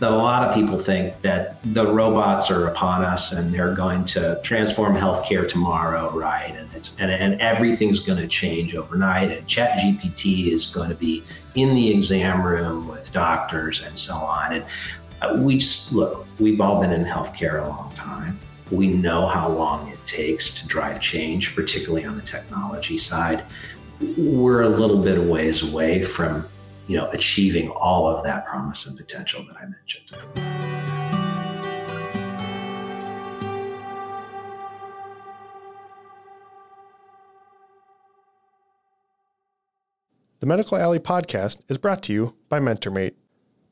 that a lot of people think that the robots are upon us and they're going to transform healthcare tomorrow, right? And it's and, and everything's going to change overnight. And Chat GPT is going to be in the exam room with doctors and so on. And uh, we just look, we've all been in healthcare a long time. We know how long it takes to drive change, particularly on the technology side. We're a little bit of ways away from you know, achieving all of that promise and potential that I mentioned. The Medical Alley podcast is brought to you by MentorMate.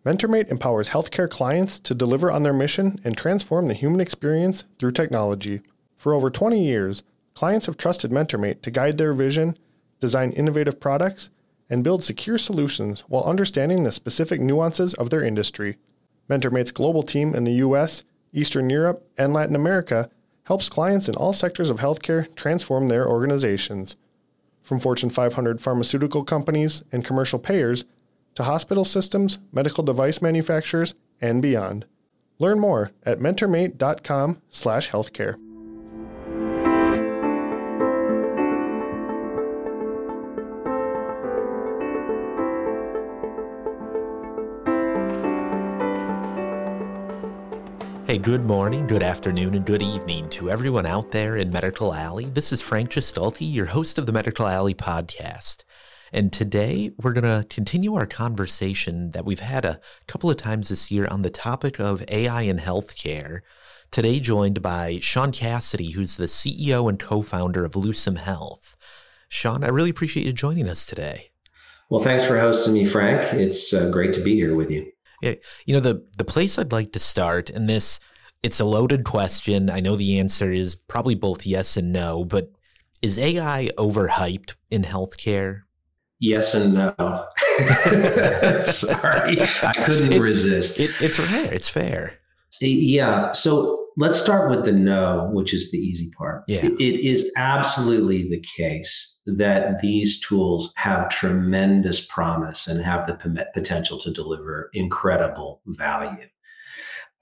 MentorMate empowers healthcare clients to deliver on their mission and transform the human experience through technology. For over 20 years, clients have trusted MentorMate to guide their vision, design innovative products, and build secure solutions while understanding the specific nuances of their industry. MentorMate's global team in the US, Eastern Europe, and Latin America helps clients in all sectors of healthcare transform their organizations. From Fortune 500 pharmaceutical companies and commercial payers to hospital systems, medical device manufacturers, and beyond. Learn more at mentormate.com/healthcare. Good morning, good afternoon, and good evening to everyone out there in Medical Alley. This is Frank Jaskulke, your host of the Medical Alley podcast. And today we're going to continue our conversation that we've had a couple of times this year on the topic of AI in healthcare. Today, joined by Sean Cassidy, who's the CEO and co founder of Lucem Health. Sean, I really appreciate you joining us today. Well, thanks for hosting me, Frank. It's uh, great to be here with you. Yeah, you know the the place I'd like to start, and this it's a loaded question. I know the answer is probably both yes and no, but is AI overhyped in healthcare? Yes and no. Sorry, I couldn't it, resist. It, it's fair. It's fair. Yeah. So let's start with the no, which is the easy part. Yeah. It, it is absolutely the case that these tools have tremendous promise and have the potential to deliver incredible value.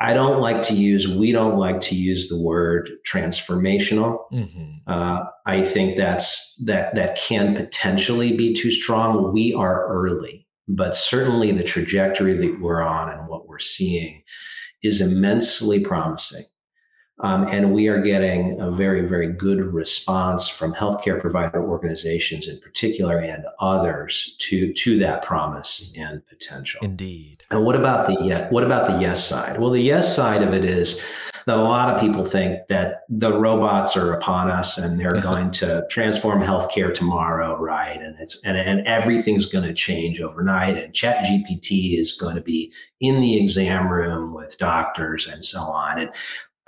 I don't like to use, we don't like to use the word transformational. Mm-hmm. Uh, I think that's that that can potentially be too strong. We are early, but certainly the trajectory that we're on and what we're seeing is immensely promising. Um, and we are getting a very, very good response from healthcare provider organizations in particular and others to, to that promise and potential. Indeed. And what about the yes, what about the yes side? Well, the yes side of it is that a lot of people think that the robots are upon us and they're going to transform healthcare tomorrow, right? And it's and, and everything's going to change overnight. And Chat GPT is going to be in the exam room with doctors and so on. And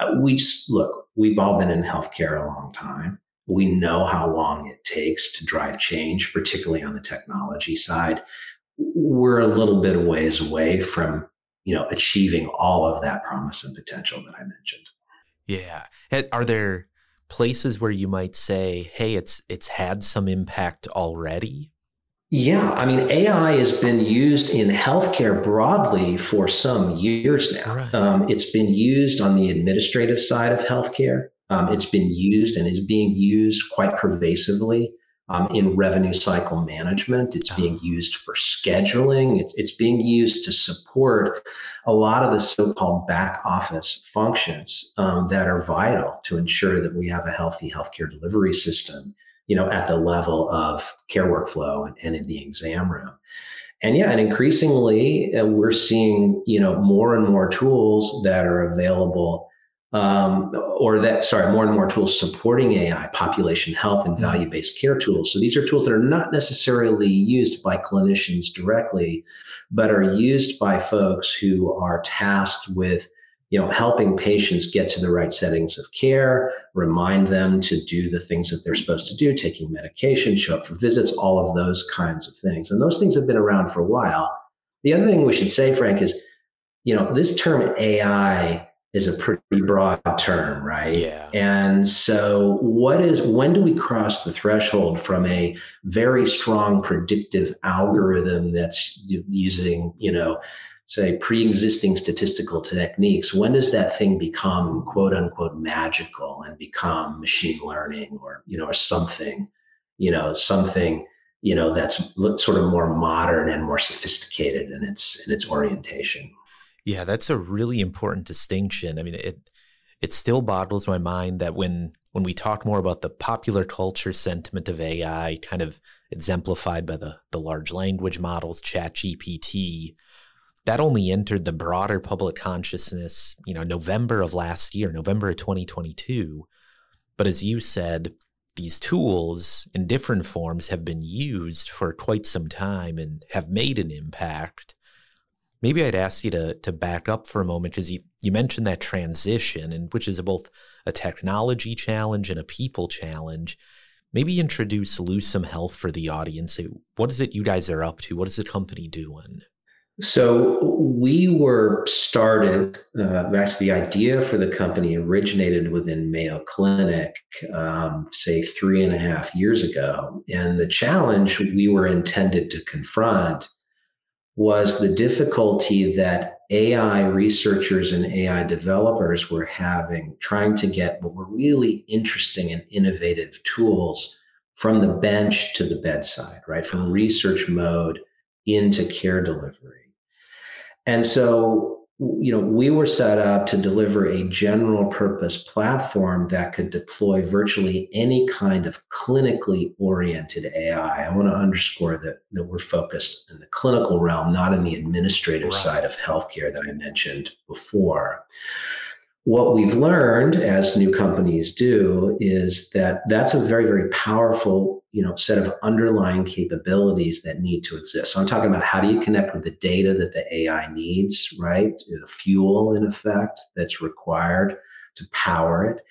Uh, we just look, we've all been in healthcare a long time. We know how long it takes to drive change, particularly on the technology side. We're a little bit of ways away from, you know, achieving all of that promise and potential that I mentioned. Yeah. Are there places where you might say, "Hey, it's it's had some impact already"? Yeah, I mean, AI has been used in healthcare broadly for some years now. Right. Um, it's been used on the administrative side of healthcare. Um, it's been used and is being used quite pervasively um, in revenue cycle management. It's being used for scheduling. It's, it's being used to support a lot of the so called back office functions um, that are vital to ensure that we have a healthy healthcare delivery system you know, at the level of care workflow and, and in the exam room. And yeah, and increasingly uh, we're seeing, you know, more and more tools that are available um, or that, sorry, more and more tools supporting AI, population health, and mm-hmm. value based care tools. So these are tools that are not necessarily used by clinicians directly, but are used by folks who are tasked with you know, helping patients get to the right settings of care, remind them to do the things that they're supposed to do, taking medication, show up for visits, all of those kinds of things. And those things have been around for a while. The other thing we should say, Frank, is, you know, this term AI is a pretty broad term, right? Yeah. And so what is when do we cross the threshold from a very strong predictive algorithm that's using, you know, say pre-existing statistical techniques when does that thing become quote unquote magical and become machine learning or you know or something you know something you know that's sort of more modern and more sophisticated in its in its orientation? Yeah that's a really important distinction. I mean it it still boggles my mind that when when we talk more about the popular culture sentiment of ai kind of exemplified by the the large language models chat gpt that only entered the broader public consciousness, you know, November of last year, November of 2022. But as you said, these tools in different forms have been used for quite some time and have made an impact. Maybe I'd ask you to to back up for a moment because you, you mentioned that transition, and which is a, both a technology challenge and a people challenge. Maybe introduce Lucem Health for the audience. What is it you guys are up to? What is the company doing? So we were started. Uh, actually, the idea for the company originated within Mayo Clinic, um, say three and a half years ago, and the challenge we were intended to confront was the difficulty that AI researchers and AI developers were having trying to get what were really interesting and innovative tools from the bench to the bedside, right? From research mode into care delivery. And so, you know, we were set up to deliver a general purpose platform that could deploy virtually any kind of clinically oriented AI. I want to underscore that, that we're focused in the clinical realm, not in the administrative right. side of healthcare that I mentioned before what we've learned as new companies do is that that's a very very powerful you know set of underlying capabilities that need to exist. So i'm talking about how do you connect with the data that the ai needs right? The fuel in effect that's required to power it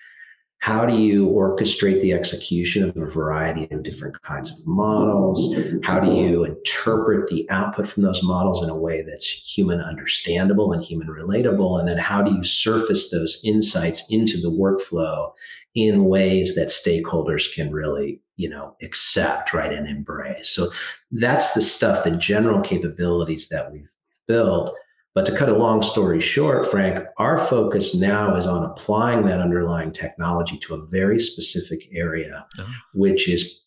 how do you orchestrate the execution of a variety of different kinds of models? How do you interpret the output from those models in a way that's human understandable and human relatable? And then how do you surface those insights into the workflow in ways that stakeholders can really, you know, accept, right, and embrace? So that's the stuff, the general capabilities that we've built but to cut a long story short, Frank, our focus now is on applying that underlying technology to a very specific area, oh. which is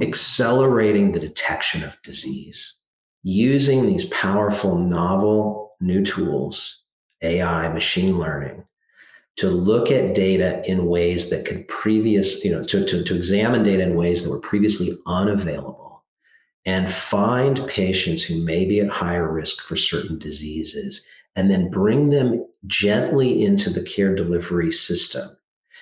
accelerating the detection of disease using these powerful, novel new tools, AI, machine learning, to look at data in ways that could previous, you know, to, to, to examine data in ways that were previously unavailable and find patients who may be at higher risk for certain diseases and then bring them gently into the care delivery system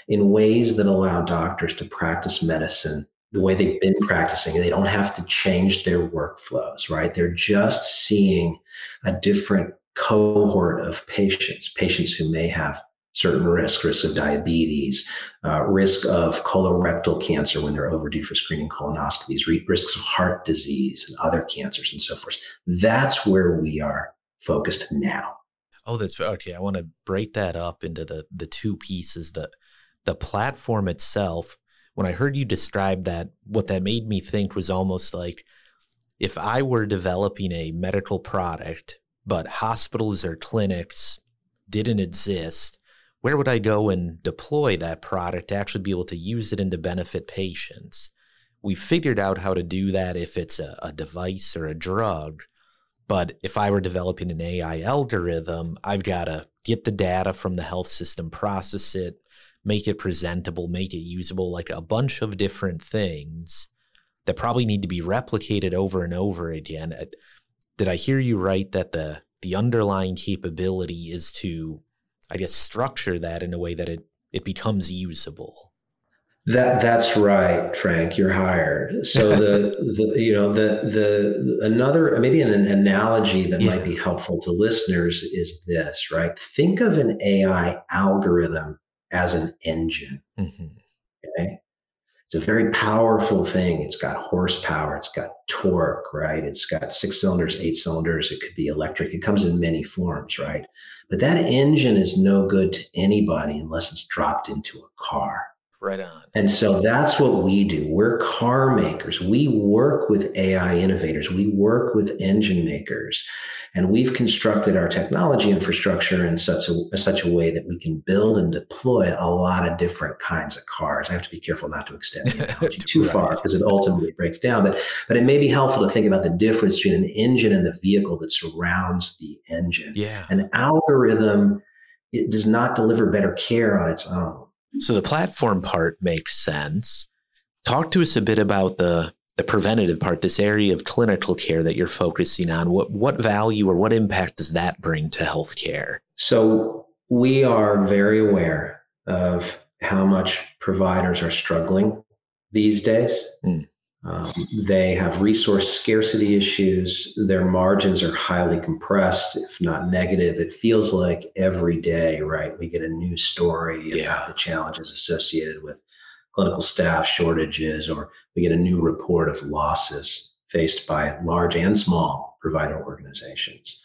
in ways that allow doctors to practice medicine the way they've been practicing. They don't have to change their workflows, right? They're just seeing a different cohort of patients, patients who may have certain risks, risk of diabetes, uh, risk of colorectal cancer when they're overdue for screening colonoscopies, risks of heart disease and other cancers and so forth. That's where we are focused now. Oh, that's okay. I want to break that up into the the two pieces. The the platform itself. When I heard you describe that, what that made me think was almost like if I were developing a medical product, but hospitals or clinics didn't exist, where would I go and deploy that product to actually be able to use it and to benefit patients? We figured out how to do that if it's a, a device or a drug. But if I were developing an AI algorithm, I've got to get the data from the health system, process it, make it presentable, make it usable, like a bunch of different things that probably need to be replicated over and over again. Did I hear you right that the the underlying capability is to I guess, structure that in a way that it, it becomes usable. That that's right, Frank. You're hired. So the the you know the the another maybe an, analogy that yeah. might be helpful to listeners is this, right? Think of an AI algorithm as an engine. Mm-hmm. Okay, it's a very powerful thing. It's got horsepower, it's got torque, right? It's got six cylinders, eight cylinders. It could be electric. It comes in many forms, right? But that engine is no good to anybody unless it's dropped into a car. Right on. And so that's what we do. We're car makers. We work with AI innovators. We work with engine makers. And we've constructed our technology infrastructure in such a, such a way that we can build and deploy a lot of different kinds of cars. I have to be careful not to extend the analogy too right. far because it ultimately breaks down. But, but it may be helpful to think about the difference between an engine and the vehicle that surrounds the engine. Yeah. An algorithm it does not deliver better care on its own. So the platform part makes sense. Talk to us a bit about the the preventative part, this area of clinical care that you're focusing on, what what value or what impact does that bring to healthcare? So we are very aware of how much providers are struggling these days. Mm. Um, they have resource scarcity issues. Their margins are highly compressed, if not negative. It feels like every day, right? We get a new story yeah. about the challenges associated with clinical staff shortages, or we get a new report of losses faced by large and small provider organizations.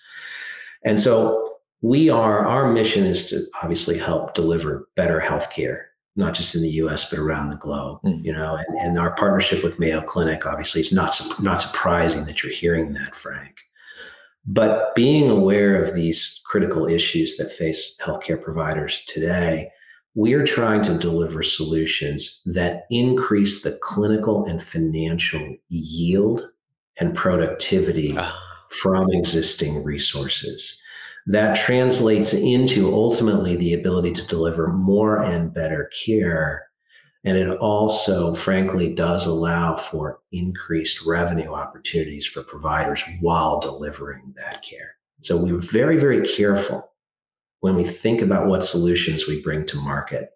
And so we are, our mission is to obviously help deliver better healthcare, not just in the US, but around the globe, mm. you know, and, and our partnership with Mayo Clinic, obviously it's not, not surprising that you're hearing that, Frank. But being aware of these critical issues that face healthcare providers today, we are trying to deliver solutions that increase the clinical and financial yield and productivity ah. from existing resources. That translates into ultimately the ability to deliver more and better care. And it also, frankly, does allow for increased revenue opportunities for providers while delivering that care. So we're very, very careful when we think about what solutions we bring to market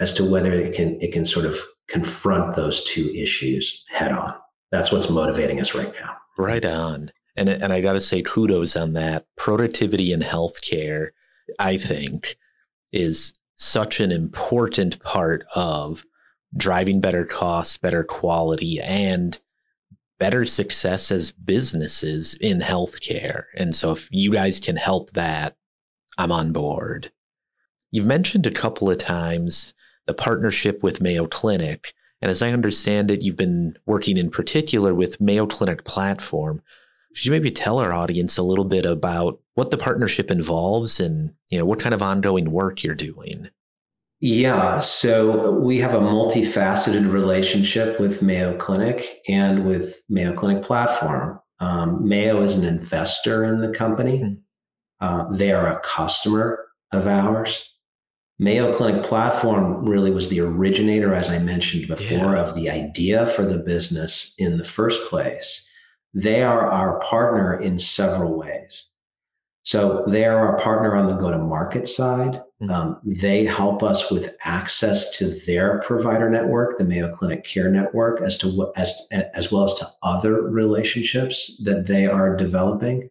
as to whether it can it can sort of confront those two issues head on. That's what's motivating us right now. Right on. And and I got to say kudos on that. Productivity in healthcare, I think, is such an important part of driving better costs, better quality, and better success as businesses in healthcare. And so if you guys can help that, I'm on board. You've mentioned a couple of times the partnership with Mayo Clinic. And as I understand it, you've been working in particular with Mayo Clinic platform. Could you maybe tell our audience a little bit about what the partnership involves and you know what kind of ongoing work you're doing? Yeah, so we have a multifaceted relationship with Mayo Clinic and with Mayo Clinic platform. Um, Mayo is an investor in the company. Mm-hmm. Uh, they are a customer of ours. Mayo Clinic platform really was the originator, as I mentioned before, yeah. of the idea for the business in the first place. They are our partner in several ways. So they are our partner on the go to market side. Mm-hmm. Um, they help us with access to their provider network, the Mayo Clinic Care Network, as to what as as well as to other relationships that they are developing.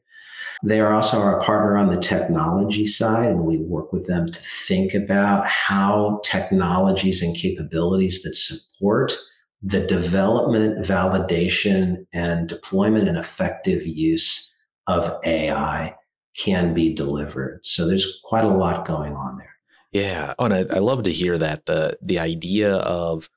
They are also our partner on the technology side, and we work with them to think about how technologies and capabilities that support the development, validation, and deployment and effective use of AI can be delivered. So there's quite a lot going on there. Yeah, oh, and I, I love to hear that the the idea of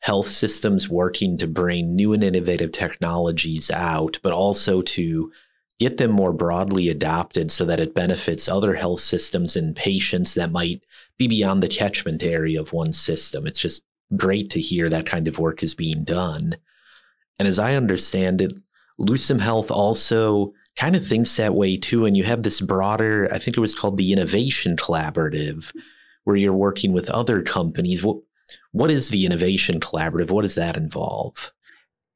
health systems working to bring new and innovative technologies out, but also to get them more broadly adopted so that it benefits other health systems and patients that might be beyond the catchment area of one system. It's just great to hear that kind of work is being done. And as I understand it, Lucem Health also kind of thinks that way too. And you have this broader, I think it was called the Innovation Collaborative, where you're working with other companies. What, what is the Innovation Collaborative? What does that involve?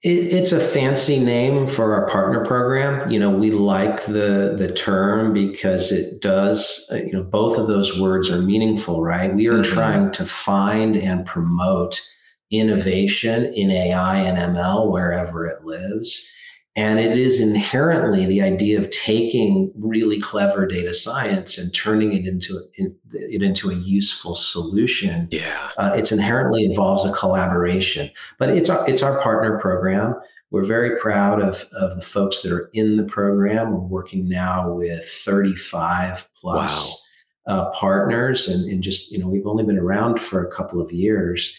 It, it's a fancy name for our partner program. You know, we like the the term because it does. Uh, you know, both of those words are meaningful, right? We are mm-hmm. trying to find and promote innovation in AI and ML wherever it lives. And it is inherently the idea of taking really clever data science and turning it into in, it into a useful solution. Yeah, uh, it's inherently involves a collaboration. But it's our, it's our partner program. We're very proud of of the folks that are in the program. We're working now with 35 plus uh, partners, and, and just you know we've only been around for a couple of years,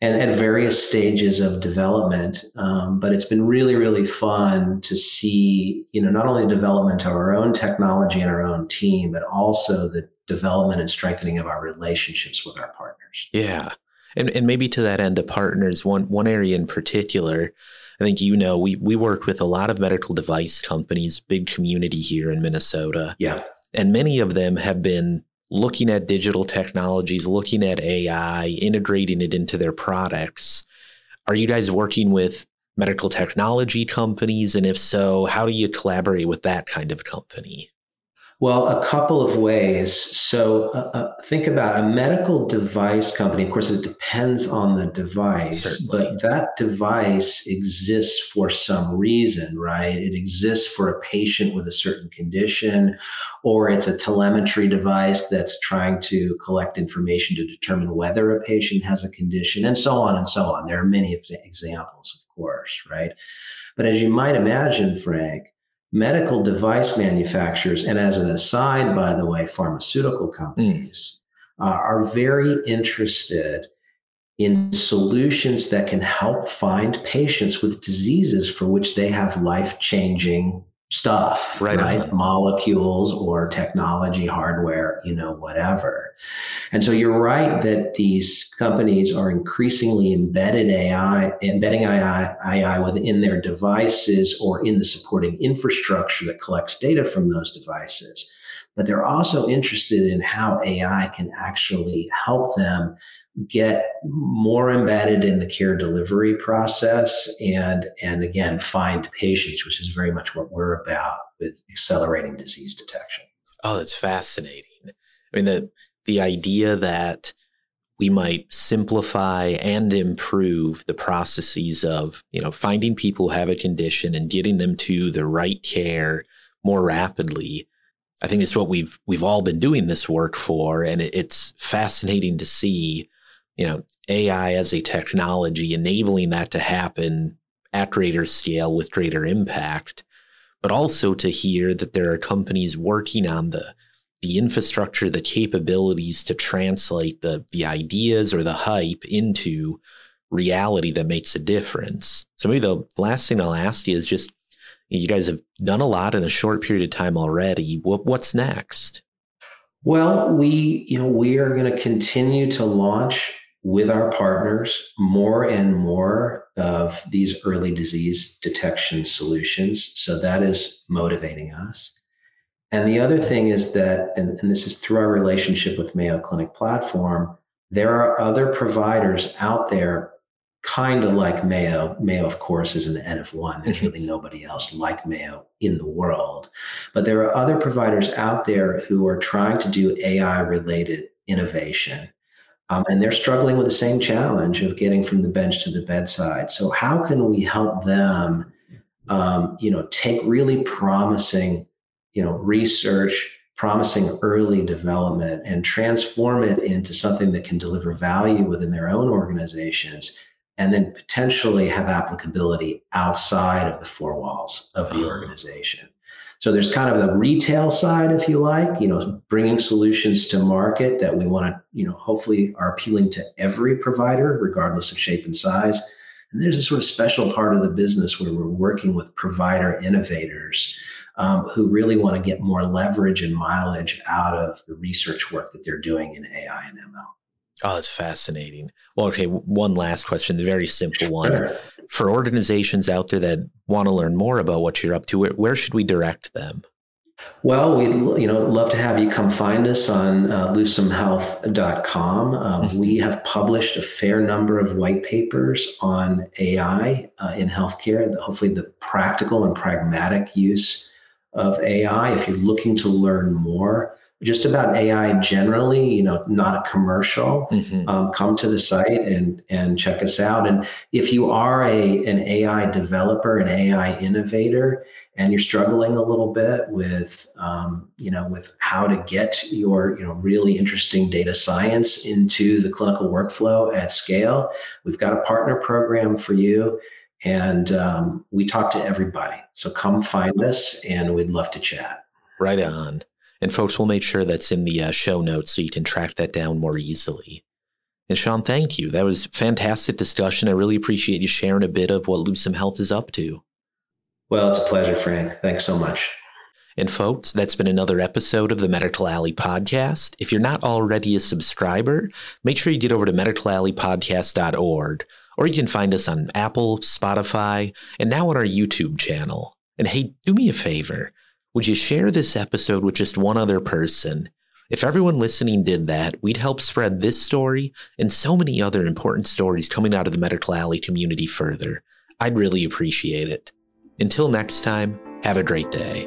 and at various stages of development. Um, but it's been really really fun to see you know not only the development of our own technology and our own team, but also the development and strengthening of our relationships with our partners. Yeah. And, and maybe to that end the partners, one, one area in particular, I think you know, we, we work with a lot of medical device companies, big community here in Minnesota. Yeah. And many of them have been looking at digital technologies, looking at AI, integrating it into their products. Are you guys working with medical technology companies? And if so, how do you collaborate with that kind of company? Well, a couple of ways. So uh, uh, think about a medical device company. Of course, it depends on the device, Certainly. but that device exists for some reason, right? It exists for a patient with a certain condition, or it's a telemetry device that's trying to collect information to determine whether a patient has a condition, and so on and so on. There are many examples, of course, right? But as you might imagine, Frank, medical device manufacturers, and as an aside, by the way, pharmaceutical companies mm. uh, are very interested in solutions that can help find patients with diseases for which they have life changing stuff, right? right? Molecules or technology, hardware, you know, whatever. And so you're right that these companies are increasingly embedded AI, embedding AI, AI within their devices or in the supporting infrastructure that collects data from those devices. But they're also interested in how AI can actually help them get more embedded in the care delivery process and and again find patients which is very much what we're about with accelerating disease detection. Oh that's fascinating. I mean the the idea that we might simplify and improve the processes of you know finding people who have a condition and getting them to the right care more rapidly i think it's what we've we've all been doing this work for and it, it's fascinating to see you know, AI as a technology, enabling that to happen at greater scale with greater impact, but also to hear that there are companies working on the the infrastructure, the capabilities to translate the the ideas or the hype into reality that makes a difference. So maybe the last thing I'll ask you is just you guys have done a lot in a short period of time already. What, what's next? Well, we you know we are going to continue to launch with our partners more and more of these early disease detection solutions. So that is motivating us. And the other thing is that, and, and this is through our relationship with Mayo Clinic Platform, there are other providers out there kind of like Mayo. Mayo, of course, is an N of one. There's really nobody else like Mayo in the world. But there are other providers out there who are trying to do AI related innovation um, and they're struggling with the same challenge of getting from the bench to the bedside. So how can we help them, um, you know, take really promising, you know, research, promising early development, and transform it into something that can deliver value within their own organizations, and then potentially have applicability outside of the four walls of the organization. So there's kind of the retail side, if you like, you know, bringing solutions to market that we want to, you know, hopefully are appealing to every provider, regardless of shape and size. And there's a sort of special part of the business where we're working with provider innovators um, who really want to get more leverage and mileage out of the research work that they're doing in AI and ML. Oh, that's fascinating. Well, okay, one last question, the very simple one. For organizations out there that want to learn more about what you're up to, where should we direct them? Well, we'd you know love to have you come find us on uh. Um, mm-hmm. We have published a fair number of white papers on AI uh, in healthcare. Hopefully, the practical and pragmatic use of AI. If you're looking to learn more, just about AI generally, you know, not a commercial, mm-hmm. um, come to the site and and check us out. And if you are a an AI developer, an AI innovator, and you're struggling a little bit with, um, you know, with how to get your, you know, really interesting data science into the clinical workflow at scale, we've got a partner program for you. And um, we talk to everybody. So come find us, and we'd love to chat. Right on. And folks, we'll make sure that's in the uh, show notes so you can track that down more easily. And Sean, thank you. That was fantastic discussion. I really appreciate you sharing a bit of what Lucem Health is up to. Well, it's a pleasure, Frank. Thanks so much. And folks, that's been another episode of the Medical Alley podcast. If you're not already a subscriber, make sure you get over to medicalalleypodcast.org or you can find us on Apple, Spotify, and now on our YouTube channel. And hey, do me a favor. Would you share this episode with just one other person? If everyone listening did that, we'd help spread this story and so many other important stories coming out of the Medical Alley community further. I'd really appreciate it. Until next time, have a great day.